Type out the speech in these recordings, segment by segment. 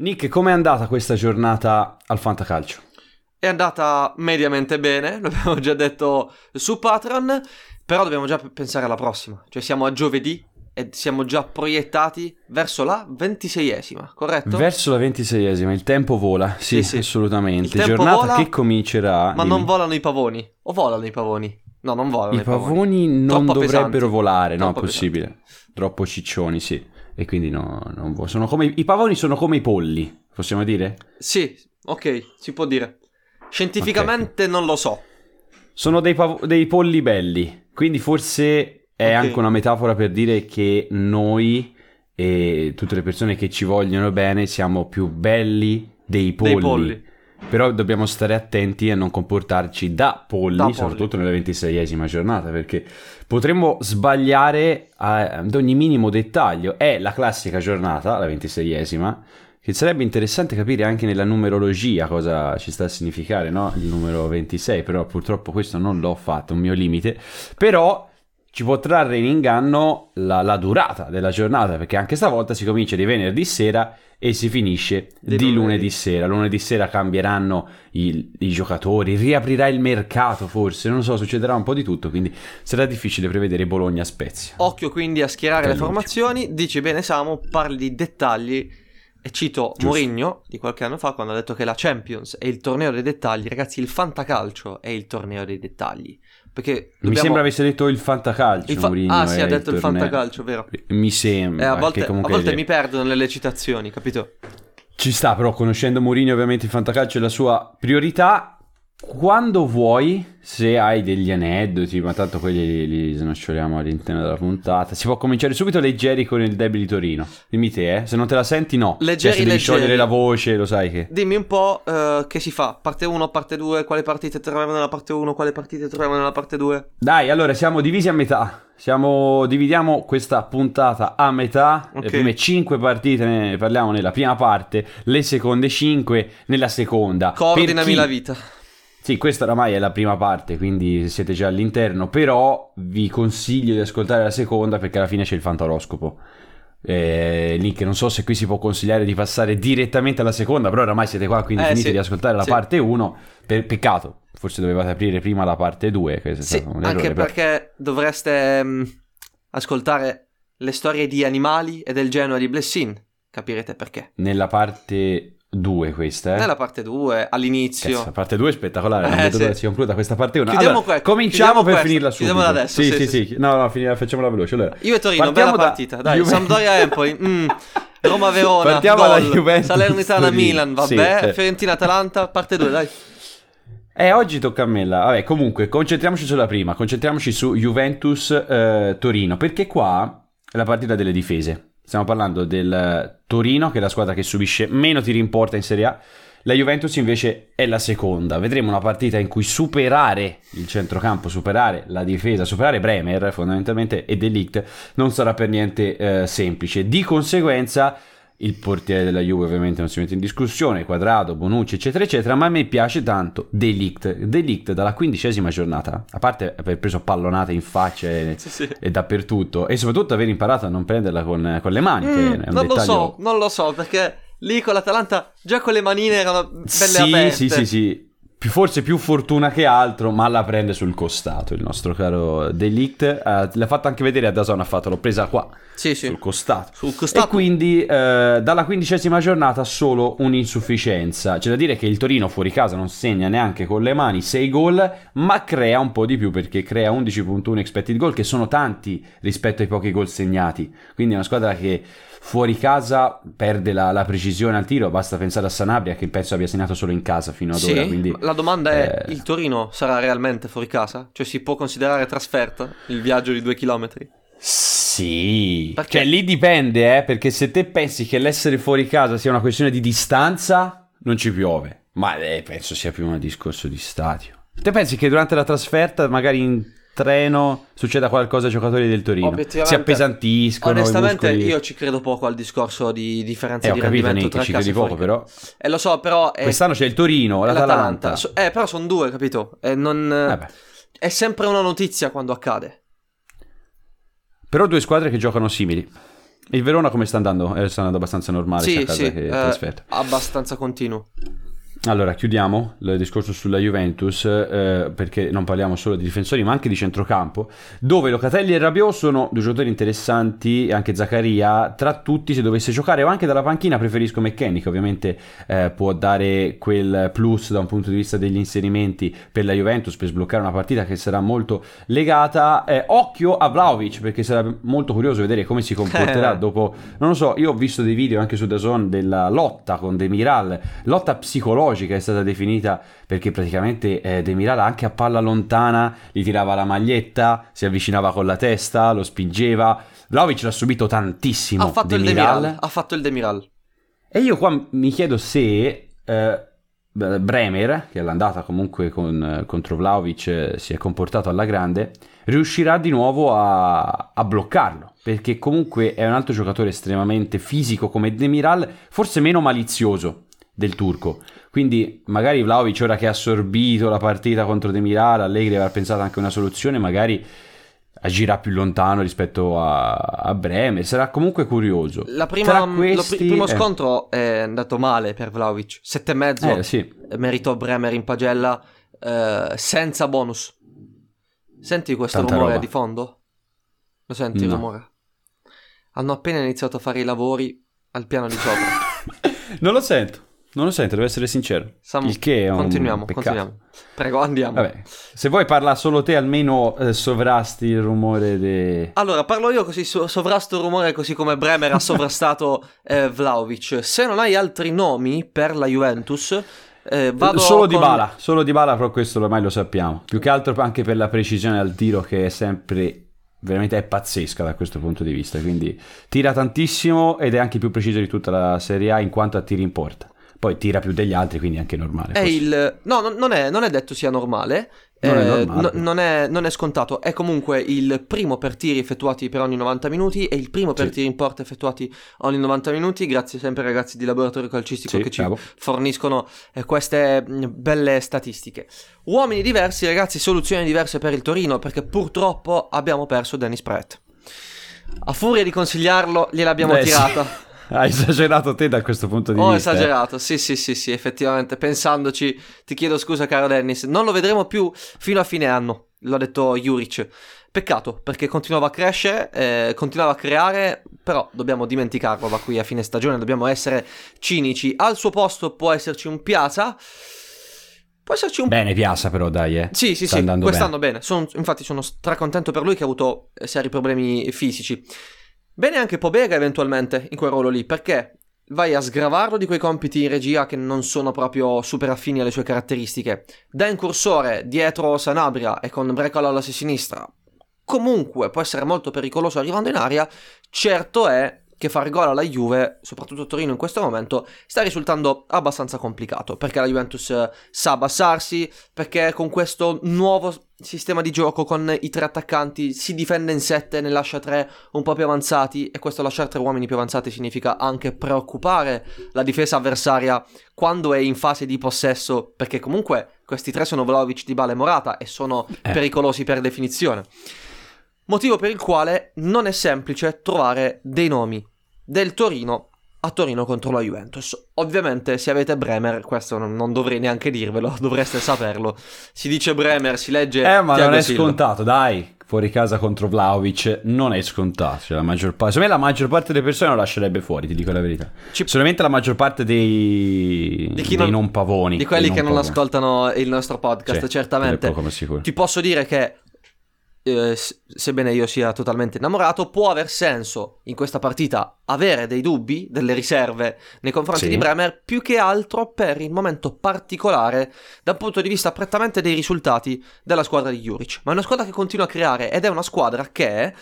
Nick, com'è andata questa giornata al Fantacalcio? È andata mediamente bene, l'abbiamo già detto su Patreon, però dobbiamo già pensare alla prossima. Cioè siamo a giovedì e siamo già proiettati verso la ventiseiesima, corretto? Verso la ventiseiesima, il tempo vola, sì, Sì, sì. assolutamente. Il Giornata vola, che comincerà... Ma dimmi. non volano i pavoni. O volano i pavoni? No, non volano i, I pavoni non Troppo dovrebbero pesanti. volare, no, è Troppo possibile. Troppo ciccioni, sì. E quindi no, non vo- sono come I pavoni sono come i polli, possiamo dire? Sì, ok, si può dire. Scientificamente non lo so. Sono dei, pav- dei polli belli, quindi forse è Ok. anche una metafora per dire che noi e tutte le persone che ci vogliono bene siamo più belli dei polli. Dei polli. Però dobbiamo stare attenti a non comportarci da polli, Da polli. soprattutto nella ventiseiesima giornata, perché potremmo sbagliare a- ad ogni minimo dettaglio. È la classica giornata, la ventiseiesima, che sarebbe interessante capire anche nella numerologia cosa ci sta a significare, no? Il numero 26, però purtroppo questo non l'ho fatto, un mio limite. Però ci può trarre in inganno la, la durata della giornata, perché anche stavolta si comincia di venerdì sera e si finisce Di di, lunedì. sera. Lunedì sera cambieranno i, i giocatori, riaprirà il mercato forse, non lo so, succederà un po' di tutto, quindi sarà difficile prevedere Bologna-Spezia. Occhio quindi a schierare le formazioni. Dici bene Samu, parli di dettagli. E cito Giusto. Mourinho di qualche anno fa quando ha detto che la Champions è il torneo dei dettagli. Ragazzi, il fantacalcio è il torneo dei dettagli. Perché Mi dobbiamo- sembra avesse detto il fantacalcio, il fa- Ah, sì, è ha detto il, torneo. fantacalcio, vero? Mi Eh, sembra a volte, a volte le- mi perdo nelle citazioni, capito? Ci sta, però conoscendo Mourinho ovviamente il fantacalcio è la sua priorità. Quando vuoi, se hai degli aneddoti, ma tanto quelli li, li snoccioliamo all'interno della puntata, si può cominciare subito leggeri con il derby di Torino. Dimmi te, eh? Se non te la senti, no. Leggeri, Cioè, se devi leggeri. sciogliere la voce, lo sai che... Dimmi un po' eh, che si fa. Parte 1, parte 2, quale partite troviamo nella parte 1, quale partite troviamo nella parte 2. Dai, allora siamo divisi a metà. Siamo, dividiamo questa puntata a metà. Ok. Le prime 5 partite ne parliamo nella prima parte, le seconde 5 nella seconda. Coordinami la vita. Sì, questa oramai è la prima parte, quindi siete già all'interno, però vi consiglio di ascoltare la seconda perché alla fine c'è il fantaroscopo. Eh, Nick, non so se qui si può consigliare di passare direttamente alla seconda, però oramai siete qua, quindi Eh, finite sì, di ascoltare la sì. parte 1. Per, peccato, forse dovevate aprire prima la parte 2, questo è Sì, errore. anche però- perché dovreste mm, ascoltare le storie di animali e del Genoa di Blessin. Capirete perché. Nella parte 2 questa, eh? Nella parte 2, all'inizio. Cazzo, la parte 2 è spettacolare, non Eh, vedo sì. l'ora si concluda questa parte 1. Chiudiamo allora, que- cominciamo chiudiamo per questa, finirla subito. chiudiamola adesso, Sì, sì, sì, sì. No, no, finirla, facciamola veloce. Allora, Io e Torino, bella da partita. Dai, Juve- Sampdoria-Empoli. mm. Roma-Verona. Partiamo gol. da Juventus Salernitana-Milan. Torino. Sì, Vabbè. certo. Fiorentina-Atalanta. Parte 2, dai. Eh, oggi tocca a me. la- Vabbè, comunque, concentriamoci sulla prima. Concentriamoci su Juventus-Torino. perché qua è la partita delle difese. Stiamo parlando del Torino, che è la squadra che subisce meno tiri in porta in Serie A. La Juventus invece è la seconda. Vedremo una partita in cui superare il centrocampo, superare la difesa, superare Bremer fondamentalmente e Delict non sarà per niente eh, semplice. Di conseguenza il portiere della Juve ovviamente non si mette in discussione, Quadrado, Bonucci eccetera eccetera, ma a me piace tanto Delict. Delict dalla quindicesima giornata, a parte aver preso pallonate in faccia e, Sì, sì. e dappertutto e soprattutto aver imparato a non prenderla con, con le mani, che Mm, non lo dettaglio... so, non lo so, perché lì con l'Atalanta già con le manine erano belle sì, aperte. sì, sì, sì. Più- forse più fortuna che altro, ma la prende sul costato il nostro caro Delict. Eh, l'ha fatto anche vedere a Dazon, ha fatto, l'ho presa qua, Sì, sì. sul costato. Sul costato. E quindi eh, dalla quindicesima giornata solo un'insufficienza. C'è da dire che il Torino fuori casa non segna neanche con le mani 6 gol, ma crea un po' di più perché crea 11.1 expected goal, che sono tanti rispetto ai pochi gol segnati. Quindi è una squadra che fuori casa perde la, la precisione al tiro. Basta pensare a Sanabria, che penso abbia segnato solo in casa fino ad Sì, ora. Quindi, la domanda è: eh, il Torino sarà realmente fuori casa? Cioè, si può considerare trasferta il viaggio di due chilometri? Sì, Perché- cioè lì dipende, eh, perché se te pensi che l'essere fuori casa sia una questione di distanza, non ci piove. Ma eh, penso sia più un discorso di stadio. Te pensi che durante la trasferta, magari in treno, succeda qualcosa ai giocatori del Torino? Si appesantiscono. Onestamente, io ci credo poco al discorso di differenza Eh, di capito, rendimento Nick, tra ci credi poco, fuori però. Eh, lo so, però. È, Quest'anno c'è il Torino, l'Atalanta. So- eh, però sono due, capito? E non, Vabbè. è sempre una notizia quando accade. Però due squadre che giocano simili. Il Verona come sta andando? Eh, sta andando abbastanza normale sì, sì, che eh, trasferta. abbastanza continuo. Allora, chiudiamo il discorso sulla Juventus, eh, perché non parliamo solo di difensori, ma anche di centrocampo, dove Locatelli e Rabiot sono due giocatori interessanti, anche Zaccaria, tra tutti se dovesse giocare, o anche dalla panchina preferisco McKenny, che ovviamente eh, può dare quel plus da un punto di vista degli inserimenti per la Juventus, per sbloccare una partita che sarà molto legata. Eh, occhio a Vlaovic, perché sarà molto curioso vedere come si comporterà dopo, non lo so, io ho visto dei video anche su Dazon della lotta con Demiral, lotta psicologica è stata definita perché praticamente eh, Demiral anche a palla lontana gli tirava la maglietta, si avvicinava con la testa, lo spingeva. Vlaovic l'ha subito tantissimo. Ha fatto il Demiral. Demiral. Ha fatto il Demiral. E io qua mi chiedo se eh, Bremer, che all'andata comunque con, contro Vlaovic eh, si è comportato alla grande, riuscirà di nuovo a, a bloccarlo. Perché comunque è un altro giocatore estremamente fisico come Demiral, forse meno malizioso del turco. Quindi magari Vlaovic ora che ha assorbito la partita contro Demiral, Allegri avrà pensato anche a una soluzione, magari agirà più lontano rispetto a, a Bremer. Sarà comunque curioso. La prima, questi, pri- primo eh, scontro è andato male per Vlaovic. 7,5 eh, sì. meritò Bremer in pagella eh, senza bonus. Senti questo Tanta rumore roba. di fondo? Lo senti il No. rumore? Hanno appena iniziato a fare i lavori al piano di sopra. Non lo sento, non lo sento, devo essere sincero. Samu, Il che è un continuiamo, peccato. continuiamo. Prego, andiamo. Vabbè, se vuoi parla solo te, almeno eh, sovrasti il rumore de... Allora, parlo io così so- sovrasto il rumore così come Bremer ha sovrastato eh, Vlaovic. Se non hai altri nomi per la Juventus, eh, vado solo di con- bala, solo di bala, però questo ormai lo sappiamo. Più che altro anche per la precisione al tiro che è sempre veramente è pazzesca da questo punto di vista, quindi tira tantissimo ed è anche più preciso di tutta la Serie A in quanto a tiri in porta. Poi tira più degli altri, quindi è anche normale. È il... No, no, non, è, non è detto sia normale. Non è eh, normale. no- non, è, non è scontato. È comunque il primo per tiri effettuati per ogni 90 minuti e il primo per Sì. tiri in porta effettuati ogni 90 minuti. Grazie sempre ai ragazzi di laboratorio calcistico Sì, che ci bravo. forniscono eh, queste mh, belle statistiche. Uomini diversi, ragazzi, soluzioni diverse per il Torino perché purtroppo abbiamo perso Dennis Pratt. A furia di consigliarlo, gliel'abbiamo Beh, sì. Hai esagerato te da questo punto di Ho vista. eh. esagerato, sì, sì, sì, sì, effettivamente. Pensandoci, ti chiedo scusa, caro Dennis. Non lo vedremo più fino a fine anno, l'ha detto Juric. Peccato, perché continuava a crescere, eh, continuava a creare, però dobbiamo dimenticarlo da qui a fine stagione, dobbiamo essere cinici. Al suo posto può esserci un Piazza, può esserci un... Bene, Piazza però dai, eh. Sì, sì, Sta sì, quest'anno bene. Sono- infatti sono stracontento per lui che ha avuto seri problemi fisici. Bene anche Pobega eventualmente in quel ruolo lì, perché vai a sgravarlo di quei compiti in regia che non sono proprio super affini alle sue caratteristiche. Da incursore dietro Sanabria e con Brecalo alla sinistra, comunque può essere molto pericoloso arrivando in aria. Certo è che fare gol alla Juve, soprattutto a Torino in questo momento, sta risultando abbastanza complicato, perché la Juventus eh, sa abbassarsi, perché con questo nuovo sistema di gioco con i tre attaccanti si difende in sette, ne lascia tre un po' più avanzati e questo lasciare tre uomini più avanzati significa anche preoccupare la difesa avversaria quando è in fase di possesso, perché comunque questi tre sono Vlaovic, Dybala e Morata e sono Eh. pericolosi per definizione. Motivo per il quale non è semplice trovare dei nomi del Torino a Torino contro la Juventus. Ovviamente se avete Bremer, questo non, dovrei neanche dirvelo, dovreste saperlo. Si dice Bremer, si legge Eh, ma Thiago non è Silva. scontato, dai. Fuori casa contro Vlaovic non è scontato. Cioè, la maggior parte, secondo me la maggior parte delle persone lo lascerebbe fuori, ti dico la verità. Ci- Solamente la maggior parte dei, Di chi dei non- non pavoni. Di quelli che non pavoni. ascoltano il nostro podcast, Sì, certamente. Ti posso dire che, eh, sebbene io sia totalmente innamorato, può aver senso in questa partita avere dei dubbi, delle riserve nei confronti Sì. di Bremer, più che altro per il momento particolare dal punto di vista prettamente dei risultati della squadra di Juric. Ma è una squadra che continua a creare ed è una squadra che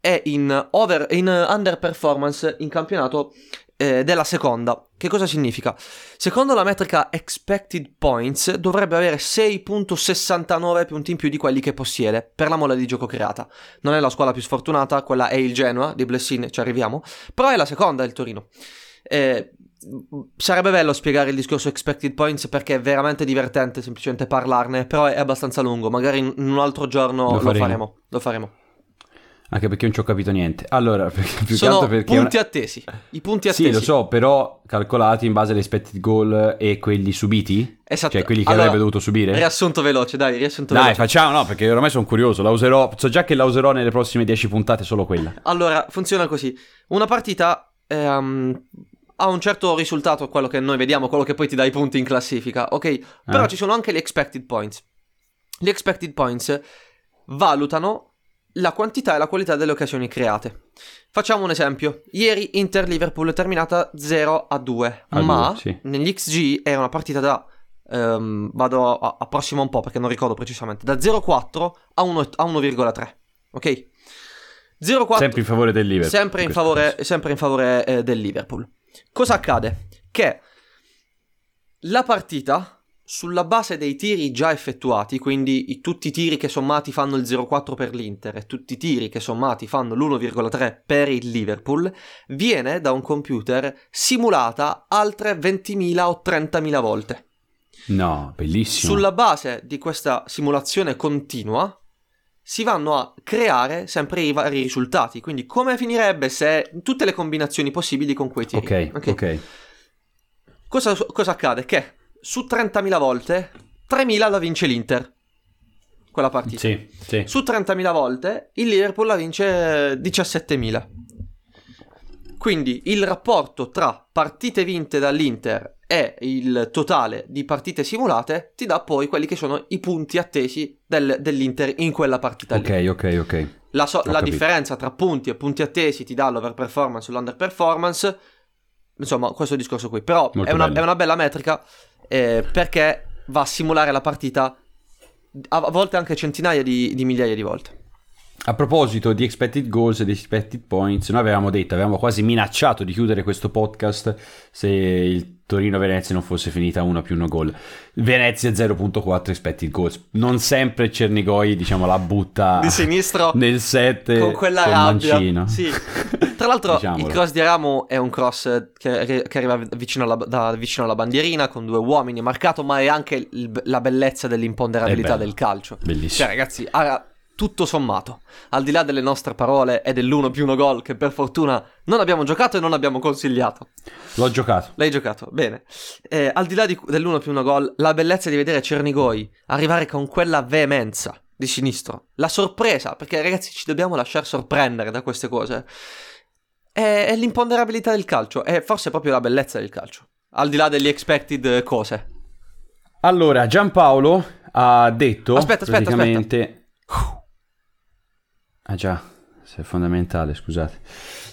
è in, over, in underperformance in campionato eh, della seconda. Che cosa significa? Secondo la metrica expected points dovrebbe avere 6.69 punti in più di quelli che possiede per la mole di gioco creata. Non è la squadra più sfortunata, quella è il Genoa di Blessin, ci arriviamo, però è la seconda il Torino. Eh, sarebbe bello spiegare il discorso expected points perché è veramente divertente semplicemente parlarne, però è abbastanza lungo, magari in un altro giorno Lo lo faremo. Lo faremo. Anche perché non ci ho capito niente. Allora, perché, più che Sono altro perché... punti attesi. I punti attesi. Sì, lo so, però calcolati in base agli expected goal e quelli subiti? Esatto. Cioè quelli che Allora, avrebbe dovuto subire? Riassunto veloce, dai, riassunto Dai, veloce. facciamo, no, perché ormai sono curioso, la userò, so già che la userò nelle prossime 10 puntate solo quella. Allora, funziona così. Una partita ehm, ha un certo risultato, quello che noi vediamo, quello che poi ti dà i punti in classifica, ok? Però Eh. ci sono anche gli expected points. Gli expected points valutano la quantità e la qualità delle occasioni create. Facciamo un esempio. Ieri Inter-Liverpool è terminata 0 a 2, A ma due, sì. negli XG era una partita da... ehm, vado a, approssimo un po' perché non ricordo precisamente. Da 0,4 a, 1 a 1,3. Ok? 0,4 Sempre in favore del Liverpool. sempre in favore, sempre in favore, eh, del Liverpool. Cosa accade? Che la partita, sulla base dei tiri già effettuati, quindi i- tutti i tiri che sommati fanno il 0,4 per l'Inter e tutti i tiri che sommati fanno l'1,3 per il Liverpool, viene da un computer simulata altre 20.000 o 30.000 volte. No, bellissimo. Sulla base di questa simulazione continua si vanno a creare sempre i vari risultati. Quindi come finirebbe se tutte le combinazioni possibili con quei tiri. Ok, ok. Cosa, cosa accade? Che su 30.000 volte 3.000 la vince l'Inter. Quella partita. Sì, sì. Su 30.000 volte il Liverpool la vince 17.000. Quindi il rapporto tra partite vinte dall'Inter e il totale di partite simulate ti dà poi quelli che sono i punti attesi del- dell'Inter in quella partita lì. Ok, ok, ok. La, so- la differenza tra punti e punti attesi ti dà l'overperformance o l'underperformance. Insomma, questo discorso qui. Però è una, è una bella metrica eh, perché va a simulare la partita a volte anche centinaia di, di migliaia di volte. A proposito di expected goals e di expected points, noi avevamo detto, avevamo quasi minacciato di chiudere questo podcast se il Torino-Venezia non fosse finita 1 più 1 gol. Venezia 0.4 expected goals. Non sempre Cernigoi, diciamo, la butta Di sinistro nel 7 con quella col rabbia. mancino. Sì. Tra l'altro, Diciamolo. il cross di Ramo è un cross che, che arriva vicino alla, da vicino alla bandierina con due uomini marcato, ma è anche il- la bellezza dell'imponderabilità bello. del calcio. Bellissimo. Cioè, ragazzi, ah, tutto sommato, al di là delle nostre parole e dell'uno più uno gol che per fortuna non abbiamo giocato e non abbiamo consigliato. L'ho giocato. L'hai giocato, bene. Eh, al di là di- dell'uno più uno gol, la bellezza di vedere Cernigoi arrivare con quella veemenza di sinistro, la sorpresa, perché ragazzi ci dobbiamo lasciare sorprendere da queste cose, è, è l'imponderabilità del calcio, è forse proprio la bellezza del calcio, al di là degli expected cose. Allora, Giampaolo ha detto Aspetta, aspetta, praticamente... Ah già, è fondamentale, scusate.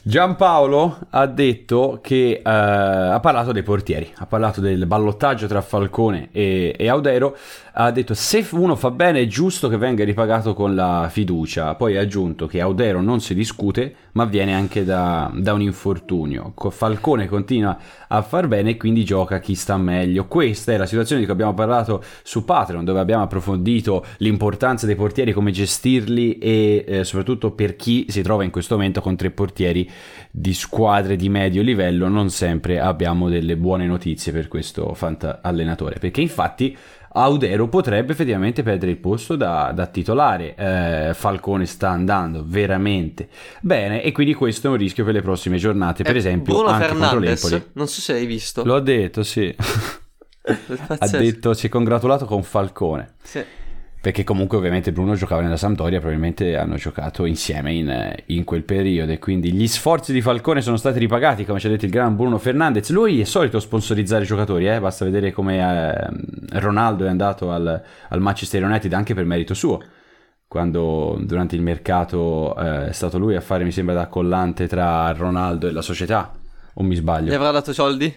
Giampaolo ha detto che eh, ha parlato dei portieri, ha parlato del ballottaggio tra Falcone e, e Audero, ha detto se uno fa bene è giusto che venga ripagato con la fiducia, poi ha aggiunto che Audero non si discute ma viene anche da, da un infortunio, Co- Falcone continua a far bene e quindi gioca chi sta meglio, questa è la situazione di cui abbiamo parlato su Patreon dove abbiamo approfondito l'importanza dei portieri, come gestirli e eh, soprattutto per chi si trova in questo momento con tre portieri di squadre di medio livello, non sempre abbiamo delle buone notizie per questo fanta allenatore, perché infatti Audero potrebbe effettivamente perdere il posto da, da titolare. Eh, Falcone sta andando veramente bene e quindi questo è un rischio per le prossime giornate, per Eh, esempio Bruno anche Fernandes, non so se hai visto. L'ho detto, sì. ha detto, si è congratulato con Falcone. Sì. Perché comunque ovviamente Bruno giocava nella Sampdoria, probabilmente hanno giocato insieme in, in quel periodo e quindi gli sforzi di Falcone sono stati ripagati, come ci ha detto il gran Bruno Fernandez. Lui è solito sponsorizzare i giocatori, eh? basta vedere come eh, Ronaldo è andato al, al Manchester United anche per merito suo. Quando durante il mercato eh, è stato lui a fare, mi sembra, da collante tra Ronaldo e la società, o mi sbaglio? Gli avrà dato soldi?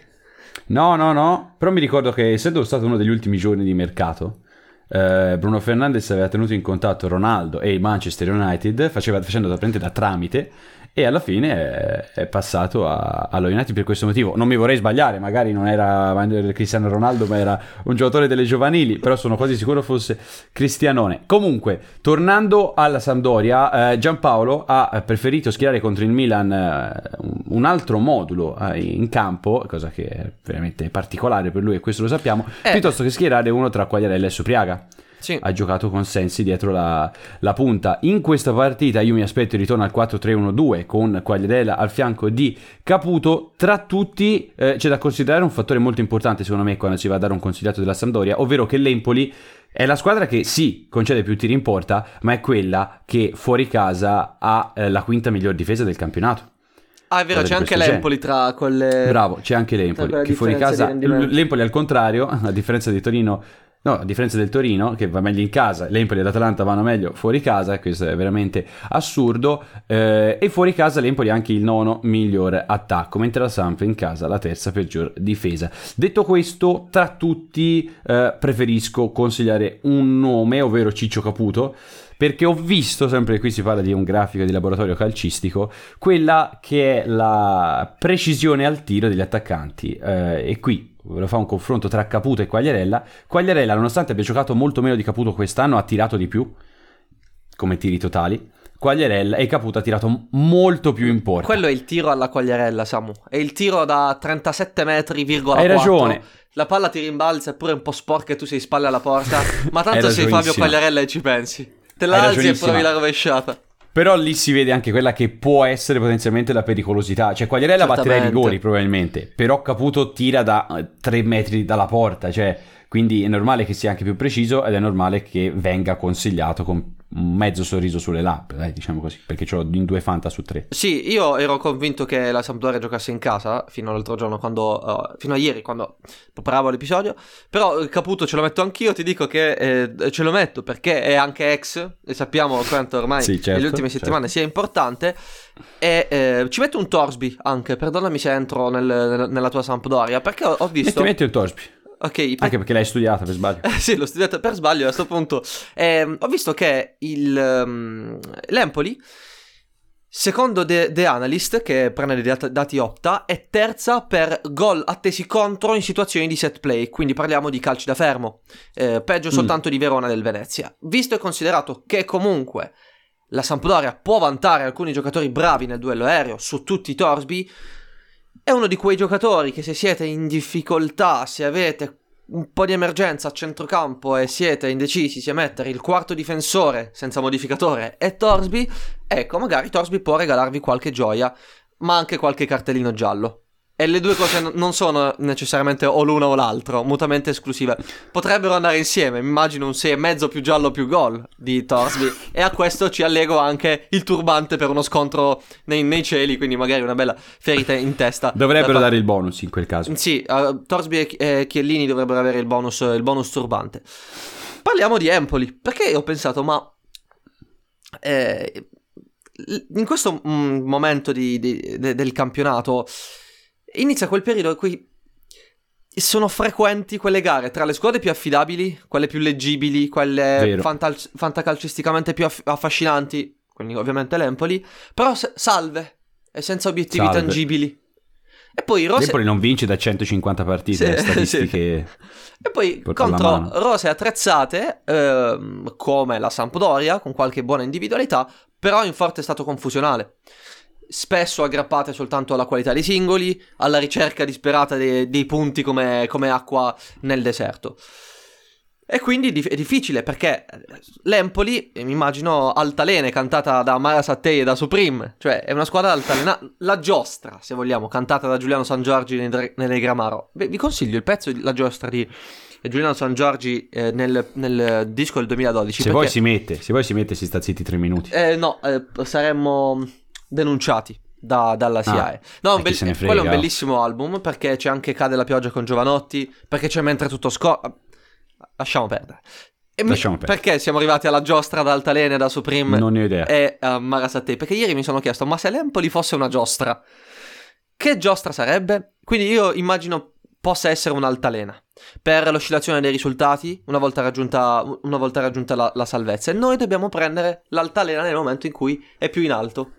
No, no, no, però mi ricordo che essendo stato uno degli ultimi giorni di mercato, eh, Bruno Fernandes aveva tenuto in contatto Ronaldo e il Manchester United, faceva, facendo da, da tramite e alla fine è, passato a- allo United per questo motivo. Non mi vorrei sbagliare, magari non era Cristiano Ronaldo, ma era un giocatore delle giovanili, però sono quasi sicuro fosse Cristianone. Comunque, tornando alla Sampdoria, eh, Giampaolo ha preferito schierare contro il Milan eh, un- altro modulo eh, in campo, cosa che è veramente particolare per lui e questo lo sappiamo, Eh. piuttosto che schierare uno tra Quagliarella e Sopriaga Sì. ha giocato con Sensi dietro la, la punta. In questa partita io mi aspetto il ritorno al 4-3-1-2 con Quagliarella al fianco di Caputo. Tra tutti eh, c'è da considerare un fattore molto importante secondo me quando si va a dare un consigliato della Sampdoria, ovvero che l'Empoli è la squadra che sì, concede più tiri in porta, ma è quella che fuori casa ha eh, la quinta miglior difesa del campionato. Ah, è vero, c'è anche l'Empoli tra quelle... Bravo, c'è anche l'Empoli, che fuori casa, l'Empoli al contrario, a differenza di Torino, no, a differenza del Torino, che va meglio in casa, l'Empoli e l'Atalanta vanno meglio fuori casa, questo è veramente assurdo, eh, e fuori casa l'Empoli è anche il nono miglior attacco, mentre la Samp in casa la terza peggior difesa. Detto questo, tra tutti eh, preferisco consigliare un nome, ovvero Ciccio Caputo, perché ho visto, sempre qui si parla di un grafico di laboratorio calcistico, quella che è la precisione al tiro degli attaccanti. Eh, e qui lo fa un confronto tra Caputo e Quagliarella. Quagliarella, nonostante abbia giocato molto meno di Caputo quest'anno, ha tirato di più come tiri totali. Quagliarella e Caputo ha tirato molto più in porta. Quello è il tiro alla Quagliarella, Samu. È il tiro da 37 metri, virgola Hai 4. ragione. La palla ti rimbalza, è un po' sporca e tu sei spalle alla porta. Ma tanto sei Fabio. Quagliarella e ci pensi. Te la alzi e provi la rovesciata. Però lì si vede anche quella che può essere potenzialmente la pericolosità. Cioè, Quagliarella batterà i rigori probabilmente, però Caputo tira da 3 metri dalla porta, cioè, quindi è normale che sia anche più preciso ed è normale che venga consigliato con un mezzo sorriso sulle labbra, dai, diciamo così, perché ho in due fanta su tre. Sì, io ero convinto che la Sampdoria giocasse in casa fino all'altro giorno, quando, eh, fino a ieri, quando preparavo l'episodio. Però il Caputo ce lo metto anch'io. Ti dico che eh, ce lo metto perché è anche ex e sappiamo quanto ormai Sì, certo, nelle ultime certo. settimane sia importante. E eh, ci metto un Torsby anche. Perdonami se entro nel- nel- nella tua Sampdoria perché ho, ho visto. Metti, metti il Torsby, Ok, per- anche perché l'hai studiata per sbaglio. eh, sì, l'ho studiato per sbaglio a questo punto. Ehm, ho visto che il, ehm, l'Empoli, secondo The, The Analyst, che prende dei dat- dati Opta, è terza per gol attesi contro in situazioni di set play, quindi parliamo di calci da fermo, Eh, peggio soltanto di Verona del Venezia. Visto e considerato che comunque la Sampdoria può vantare alcuni giocatori bravi nel duello aereo su tutti i Torsby, è uno di quei giocatori che se siete in difficoltà, se avete un po' di emergenza a centrocampo e siete indecisi se mettere il quarto difensore senza modificatore e Torsby, ecco, magari Torsby può regalarvi qualche gioia, ma anche qualche cartellino giallo. E le due cose n- non sono necessariamente o l'una o l'altro, mutuamente esclusive. Potrebbero andare insieme, immagino un 6,5 più giallo più gol di Torsby. e a questo ci allego anche il turbante per uno scontro nei, nei cieli, quindi magari una bella ferita in testa. Dovrebbero Da- dare il bonus in quel caso. sì, eh, Torsby e e Chiellini dovrebbero avere il bonus, il bonus turbante. Parliamo di Empoli, perché ho pensato, ma eh, in questo mm, momento di- di- de- del campionato inizia quel periodo in cui sono frequenti quelle gare tra le squadre più affidabili, quelle più leggibili, quelle fantal- fantacalcisticamente più aff- affascinanti, quindi ovviamente l'Empoli, però s- salve e senza obiettivi Salve. tangibili. E poi Rose... L'Empoli non vince da 150 partite, Sì, statistiche... E poi contro rose attrezzate, ehm, come la Sampdoria, con qualche buona individualità, però in forte stato confusionale. Spesso aggrappate soltanto alla qualità dei singoli, alla ricerca disperata dei, dei punti come, come acqua nel deserto. E quindi dif- è difficile perché l'Empoli, eh, mi immagino altalene cantata da Mara Sattei e da Supreme, cioè è una squadra altalena, la giostra se vogliamo, cantata da Giuliano San Giorgi nel, nelle Gramaro. Beh, vi consiglio il pezzo La giostra di Giuliano San Giorgi eh, nel, nel disco del 2012. Se perché- poi si mette, se poi si mette si sta zitti tre minuti. eh, no, eh, saremmo denunciati da- dalla SIAE. no, e un ne quello è un bellissimo album perché c'è anche Cade la pioggia con Giovanotti, perché c'è Mentre tutto scorre. Lasciamo perdere. E mi- Lasciamo perdere. Perché siamo arrivati alla giostra da Altalene, da Supreme Non ne ho idea. e a Marasate? Perché ieri mi sono chiesto, ma se l'Empoli fosse una giostra, che giostra sarebbe? Quindi io immagino possa essere un'altalena per l'oscillazione dei risultati una volta raggiunta, una volta raggiunta la, la salvezza e noi dobbiamo prendere l'altalena nel momento in cui è più in alto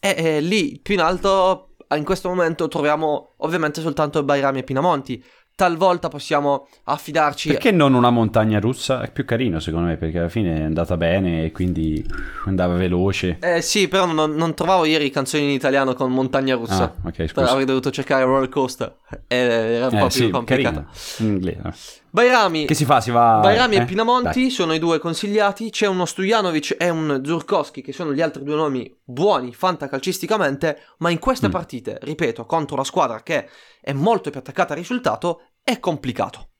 e, e lì più in alto in questo momento troviamo ovviamente soltanto Bairami e Pinamonti talvolta possiamo affidarci Perché non una montagna russa? È più carino secondo me perché alla fine è andata bene e quindi andava veloce. eh sì però non, non trovavo ieri canzoni in italiano con montagna russa Ah, ok, Però scusa. avrei dovuto cercare roller coaster e era un po' Eh, più sì, complicato carino. In inglese. Bairami Che si fa? Si va... Bairami eh? e Pinamonti Dai. sono i due consigliati. C'è uno Stojanovic e un Zurkowski, che sono gli altri due nomi buoni fantacalcisticamente. Ma in queste Mm. partite, ripeto, contro una squadra che è molto più attaccata al risultato, è complicato.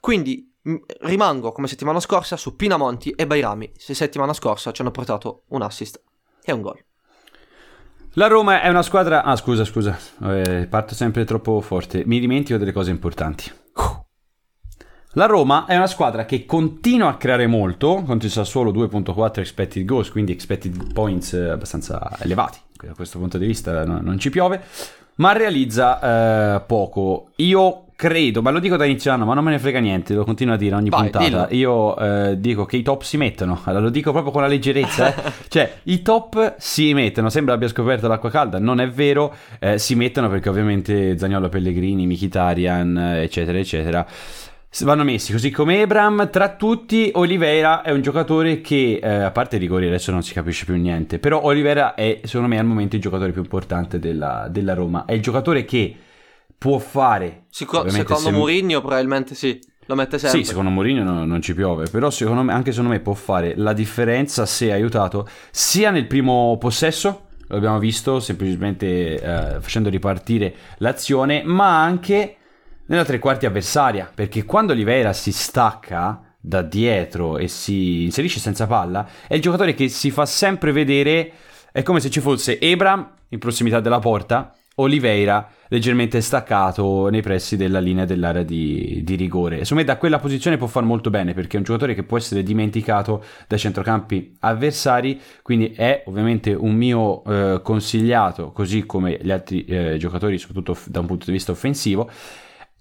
Quindi rimango come settimana scorsa su Pinamonti e Bairami. Se settimana scorsa ci hanno portato un assist e un gol. La Roma è una squadra... Ah, scusa, scusa. Eh, parto sempre troppo forte. Mi dimentico delle cose importanti. La Roma è una squadra che continua a creare molto, contro il Sassuolo 2.4 expected goals, quindi expected points eh, abbastanza elevati. Da questo punto di vista no- non ci piove, ma realizza eh, poco. Io credo, ma lo dico da inizio anno, ma non me ne frega niente, lo continuo a dire ogni Vai, puntata. dillo. Io eh, dico che i top si mettono, allora lo dico proprio con la leggerezza. eh. cioè, i top si mettono, sembra abbia scoperto l'acqua calda, non è vero, eh, si mettono perché ovviamente Zagnolo Pellegrini, Mkhitaryan, eh, eccetera, eccetera. Vanno messi così come Ebram, tra tutti Oliveira è un giocatore che, eh, a parte i rigori adesso non si capisce più niente, però Oliveira è secondo me al momento il giocatore più importante della, della Roma, è il giocatore che può fare... Ovviamente secondo se- Mourinho probabilmente sì, lo mette sempre. sì, secondo Mourinho no- non ci piove, però secondo me, anche secondo me può fare la differenza se aiutato sia nel primo possesso, lo abbiamo visto semplicemente eh, facendo ripartire l'azione, ma anche nella tre quarti avversaria, perché quando Oliveira si stacca da dietro e si inserisce senza palla, è il giocatore che si fa sempre vedere, è come se ci fosse Ebram in prossimità della porta, Oliveira leggermente staccato nei pressi della linea dell'area di, di rigore. Secondo me da quella posizione può far molto bene perché è un giocatore che può essere dimenticato dai centrocampi avversari, quindi è ovviamente un mio eh, consigliato, così come gli altri eh, giocatori, soprattutto da un punto di vista offensivo.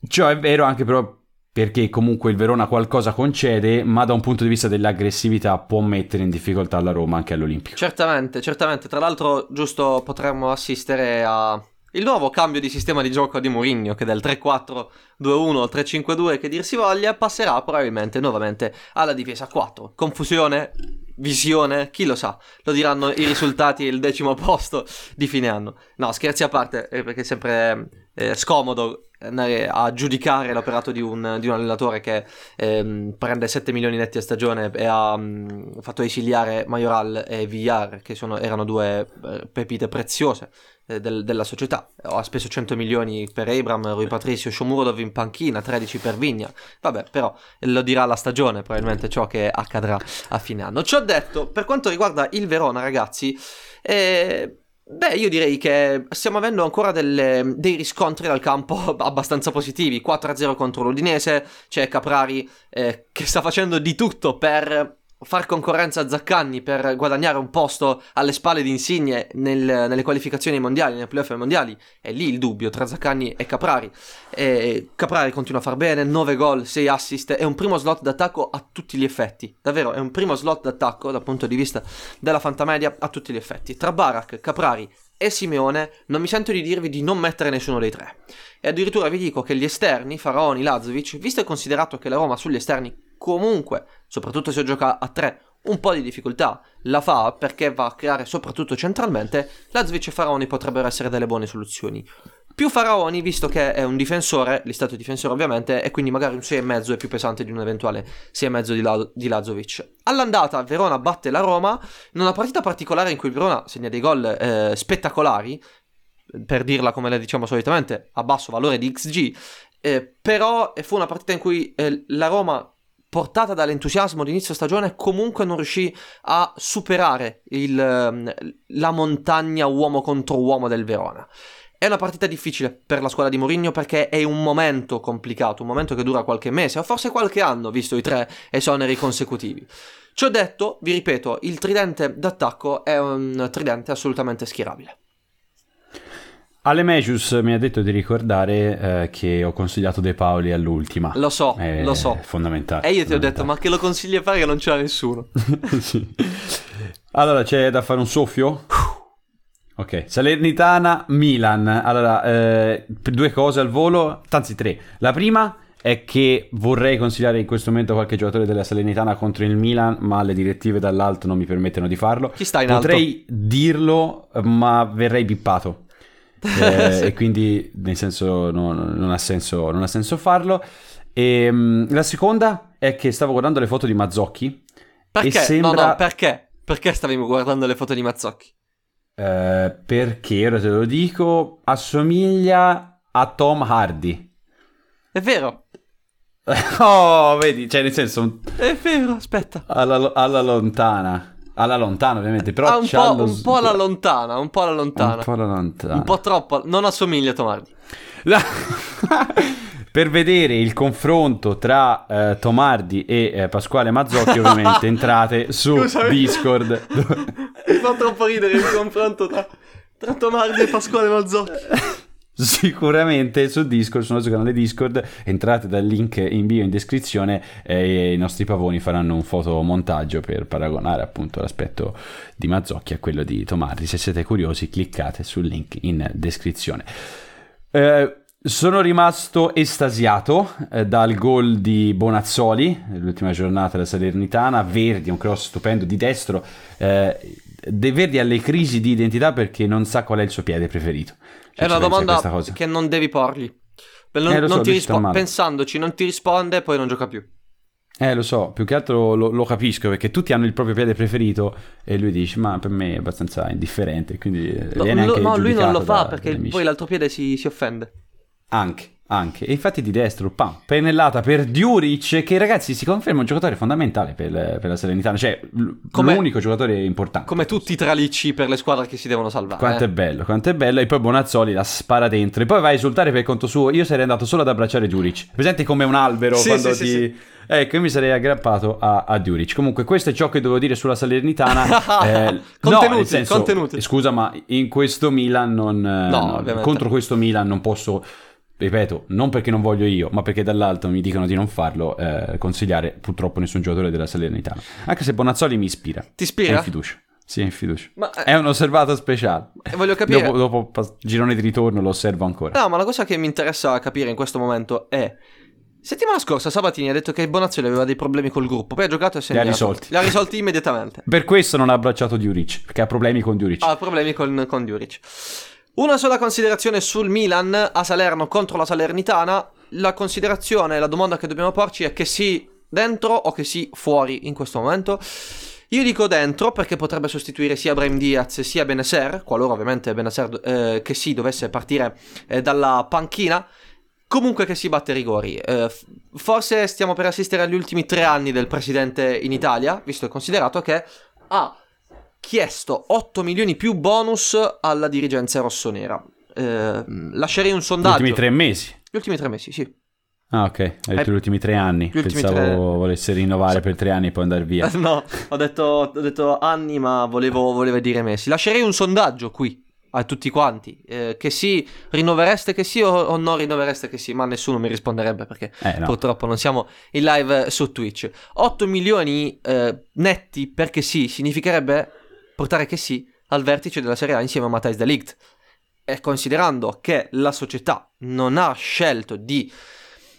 Ciò è vero anche però perché comunque il Verona qualcosa concede, ma da un punto di vista dell'aggressività può mettere in difficoltà la Roma anche all'Olimpico. Certamente, certamente. Tra l'altro, giusto potremmo assistere a il nuovo cambio di sistema di gioco di Mourinho, che dal 3-4-2-1 al 3-5-2, che dir si voglia, passerà probabilmente nuovamente alla difesa a 4. Confusione, visione, chi lo sa, lo diranno i risultati il decimo posto di fine anno. No, scherzi a parte, eh, perché è sempre eh, scomodo andare a giudicare l'operato di un, di un allenatore che ehm, prende 7 milioni netti a stagione e ha mm, fatto esiliare Majoral e Villar, che sono- erano due eh, pepite preziose eh, del- della società. Ha speso 100 milioni per Abram, Rui Patricio, Shomurodov in panchina, 13 per Vigna. Vabbè, però lo dirà la stagione, probabilmente ciò che accadrà a fine anno. Ciò detto, per quanto riguarda il Verona, ragazzi, eh, Beh, io direi che stiamo avendo ancora delle- dei riscontri dal campo abbastanza positivi. 4-0 contro l'Udinese, c'è Caprari eh, che sta facendo di tutto per far concorrenza a Zaccagni, per guadagnare un posto alle spalle di Insigne nel- nelle qualificazioni mondiali, nei playoff mondiali. È lì il dubbio tra Zaccagni e Caprari. E Caprari continua a far bene, 9 gol, 6 assist, è un primo slot d'attacco a tutti gli effetti. Davvero, è un primo slot d'attacco dal punto di vista della fantamedia a tutti gli effetti. Tra Barak, Caprari e Simeone non mi sento di dirvi di non mettere nessuno dei tre. E addirittura vi dico che gli esterni, Faraoni, Lazovic, visto e considerato che la Roma sugli esterni comunque, soprattutto se gioca a 3, un po' di difficoltà. La fa perché va a creare soprattutto centralmente. Lazovic e Faraoni potrebbero essere delle buone soluzioni. Più Faraoni, visto che è un difensore, listato difensore ovviamente, e quindi magari un 6,5 è più pesante di un eventuale 6,5 di, La- di Lazovic. All'andata Verona batte la Roma in una partita particolare in cui Verona segna dei gol eh, spettacolari, per dirla come le diciamo solitamente, a basso valore di XG, eh, però fu una partita in cui eh, la Roma portata dall'entusiasmo di inizio stagione comunque non riuscì a superare il, ehm, la montagna uomo contro uomo del Verona. È una partita difficile per la squadra di Mourinho perché è un momento complicato, un momento che dura qualche mese o forse qualche anno, visto i tre esoneri consecutivi. Ciò detto, vi ripeto, il tridente d'attacco è un tridente assolutamente schierabile. Ale Mejus mi ha detto di ricordare eh, che ho consigliato De Paoli all'ultima. Lo so, È lo so. Fondamentale. E io ti ho detto, ma che lo consigli a fare che non c'era nessuno? Sì. Allora, c'è da fare un soffio? Ok, Salernitana, Milan. Allora, eh, due cose al volo, anzi tre. La prima è che vorrei consigliare in questo momento qualche giocatore della Salernitana contro il Milan, ma le direttive dall'alto non mi permettono di farlo. Chi sta in alto? Potrei dirlo, ma verrei bippato. Eh, e quindi, nel senso, no- non, ha senso, non ha senso farlo. E, mm, la seconda è che stavo guardando le foto di Mazzocchi. Perché? E sembra... No, no, perché? Perché stavamo guardando le foto di Mazzocchi? Eh, perché ora te lo dico, assomiglia a Tom Hardy. È vero, oh, vedi, cioè nel senso è vero, aspetta. alla, alla lontana. Alla lontana, ovviamente, però Ah, un, po', lo un po' alla lontana, un po' alla lontana. Un po' alla lontana. Un po' troppo, non assomiglia a Tomardi. La- per vedere il confronto tra eh, Tomardi e eh, Pasquale Mazzocchi, ovviamente entrate su Scusami. Discord. Mi fa troppo ridere il confronto tra, tra Tomardi e Pasquale Mazzocchi. Sicuramente su Discord, sul nostro canale Discord, entrate dal link in bio in descrizione e i nostri pavoni faranno un fotomontaggio per paragonare appunto l'aspetto di Mazzocchi a quello di Tomardi. Se siete curiosi cliccate sul link in descrizione. Eh, sono rimasto estasiato eh, dal gol di Bonazzoli, l'ultima giornata della Salernitana, Verdi, un cross stupendo di destro. Eh, De Verdi ha le crisi di identità perché non sa qual è il suo piede preferito. È Cioè, una ci pensi a questa domanda che non devi porgli. Non, Eh, non so, ti rispo- pensandoci, non ti risponde, poi non gioca più. Eh, lo so, più che altro lo, lo capisco perché tutti hanno il proprio piede preferito e lui dice, ma per me è abbastanza indifferente, quindi eh, No, lo- no, lui non lo fa da- perché poi l'altro piede si, si offende. Anche, anche. E infatti di destro, pam, pennellata per Diuric, che ragazzi si conferma un giocatore fondamentale per, per la Salernitana, cioè Come- l'unico giocatore importante. Come tutti i tralicci per le squadre che si devono salvare. Quanto eh. è bello, quanto è bello. E poi Bonazzoli la spara dentro. E poi va a esultare per conto suo. Io sarei andato solo ad abbracciare Diuric. Presente come un albero Sì, quando sì, ti... sì, sì. Ecco, io mi sarei aggrappato a, a Diuric. Comunque, questo è ciò che dovevo dire sulla Salernitana. Eh, no, Contenuti, nel senso, contenuti. Scusa, ma in questo Milan non... eh, no, ovviamente. contro questo Milan non posso... Ripeto, non perché non voglio io, ma perché dall'alto mi dicono di non farlo, eh, consigliare purtroppo nessun giocatore della Salernitana. Anche se Bonazzoli mi ispira. Ti ispira? È in fiducia. Sì, in fiducia. Ma, eh, È un osservato speciale. voglio capire. Dopo, dopo girone di ritorno lo osservo ancora. No, ma la cosa che mi interessa capire in questo momento è. Settimana scorsa Sabatini ha detto che Bonazzoli aveva dei problemi col gruppo, poi ha giocato e si è Li ha risolti. Li ha risolti immediatamente. Per questo non ha abbracciato Diuric, perché ha problemi con Diuric. Ha problemi con, con Djuric. Una sola considerazione sul Milan a Salerno contro la Salernitana. La considerazione, la domanda che dobbiamo porci è che sì dentro o che sì fuori in questo momento. Io dico dentro perché potrebbe sostituire sia Brahim Diaz sia Benacer, qualora ovviamente Benacer eh, che sì dovesse partire eh, dalla panchina. Comunque che si batte rigori. Eh, forse stiamo per assistere agli ultimi tre anni del presidente in Italia, visto e considerato che ha chiesto 8 milioni più bonus alla dirigenza rossonera. Eh, lascerei un Gli sondaggio. ultimi tre mesi. Gli ultimi tre mesi, sì. Ah, ok. Hai detto Eh, gli ultimi tre anni. gli ultimi Pensavo tre- volesse rinnovare per tre anni e poi andare via. No, ho detto, ho detto anni, ma volevo, volevo dire mesi. Lascerei un sondaggio qui a tutti quanti. eh, che sì, rinnovereste che sì o, o non rinnovereste che sì, ma nessuno mi risponderebbe perché Eh, no. purtroppo non siamo in live su Twitch. 8 milioni eh, netti perché sì, significherebbe portare che sì al vertice della Serie A insieme a Matthijs de Ligt. E considerando che la società non ha scelto di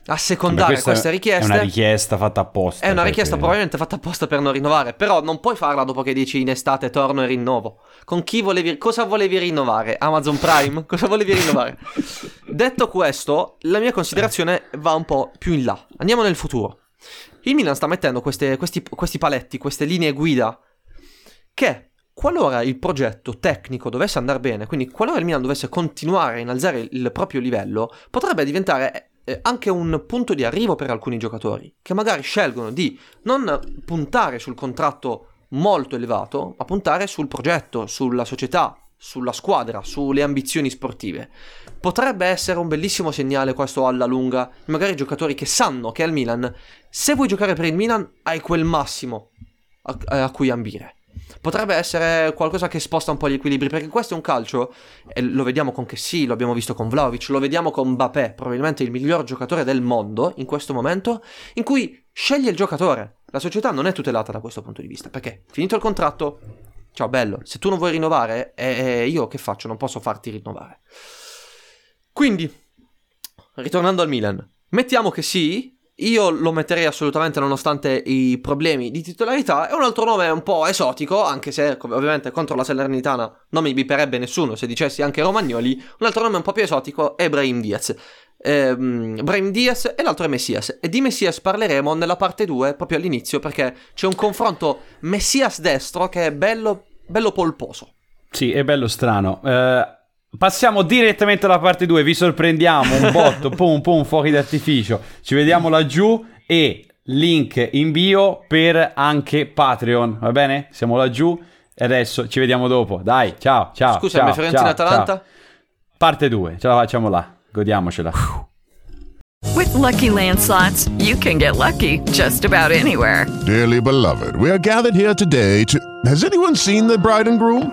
assecondare questa queste richieste. È una richiesta fatta apposta. È una richiesta probabilmente fatta apposta per non rinnovare, però non puoi farla dopo che dici in estate torno e rinnovo. Con chi volevi, cosa volevi rinnovare? Amazon Prime? cosa volevi rinnovare? Detto questo, la mia considerazione va un po' più in là. Andiamo nel futuro. Il Milan sta mettendo queste- questi, questi paletti, queste linee guida che qualora il progetto tecnico dovesse andare bene, quindi qualora il Milan dovesse continuare a innalzare il proprio livello, potrebbe diventare eh, anche un punto di arrivo per alcuni giocatori che magari scelgono di non puntare sul contratto molto elevato, ma puntare sul progetto, sulla società, sulla squadra, sulle ambizioni sportive. Potrebbe essere un bellissimo segnale questo alla lunga, magari giocatori che sanno che al Milan, se vuoi giocare per il Milan, hai quel massimo a, a cui ambire. Potrebbe essere qualcosa che sposta un po' gli equilibri, perché questo è un calcio, e lo vediamo con Kessi, lo abbiamo visto con Vlaovic, lo vediamo con Mbappé, probabilmente il miglior giocatore del mondo in questo momento, in cui sceglie il giocatore. La società non è tutelata da questo punto di vista, perché finito il contratto, ciao bello, se tu non vuoi rinnovare, eh, io che faccio? Non posso farti rinnovare. Quindi, ritornando al Milan, mettiamo che sì, io lo metterei assolutamente nonostante i problemi di titolarità. È un altro nome un po' esotico, anche se ovviamente contro la Salernitana non mi biperebbe nessuno se dicessi anche Romagnoli. Un altro nome un po' più esotico è Brahim Diaz. Ehm, Brahim Diaz e l'altro è Messias. E di Messias parleremo nella parte 2 proprio all'inizio perché c'è un confronto Messias destro che è bello, bello polposo. Sì, è bello strano. Eh, passiamo direttamente alla parte 2. Vi sorprendiamo un botto, pum pum, fuochi d'artificio. Ci vediamo laggiù e link in bio per anche Patreon. Va bene? Siamo laggiù e adesso ci vediamo dopo. Dai, ciao, ciao. Scusami, ciao, Fiorentina-Atalanta? ciao. Parte 2, ce la facciamo là. Godiamocela. With Lucky Land slots, you can get lucky just about anywhere. Dearly beloved, we are gathered here today to. Has anyone seen the bride and groom?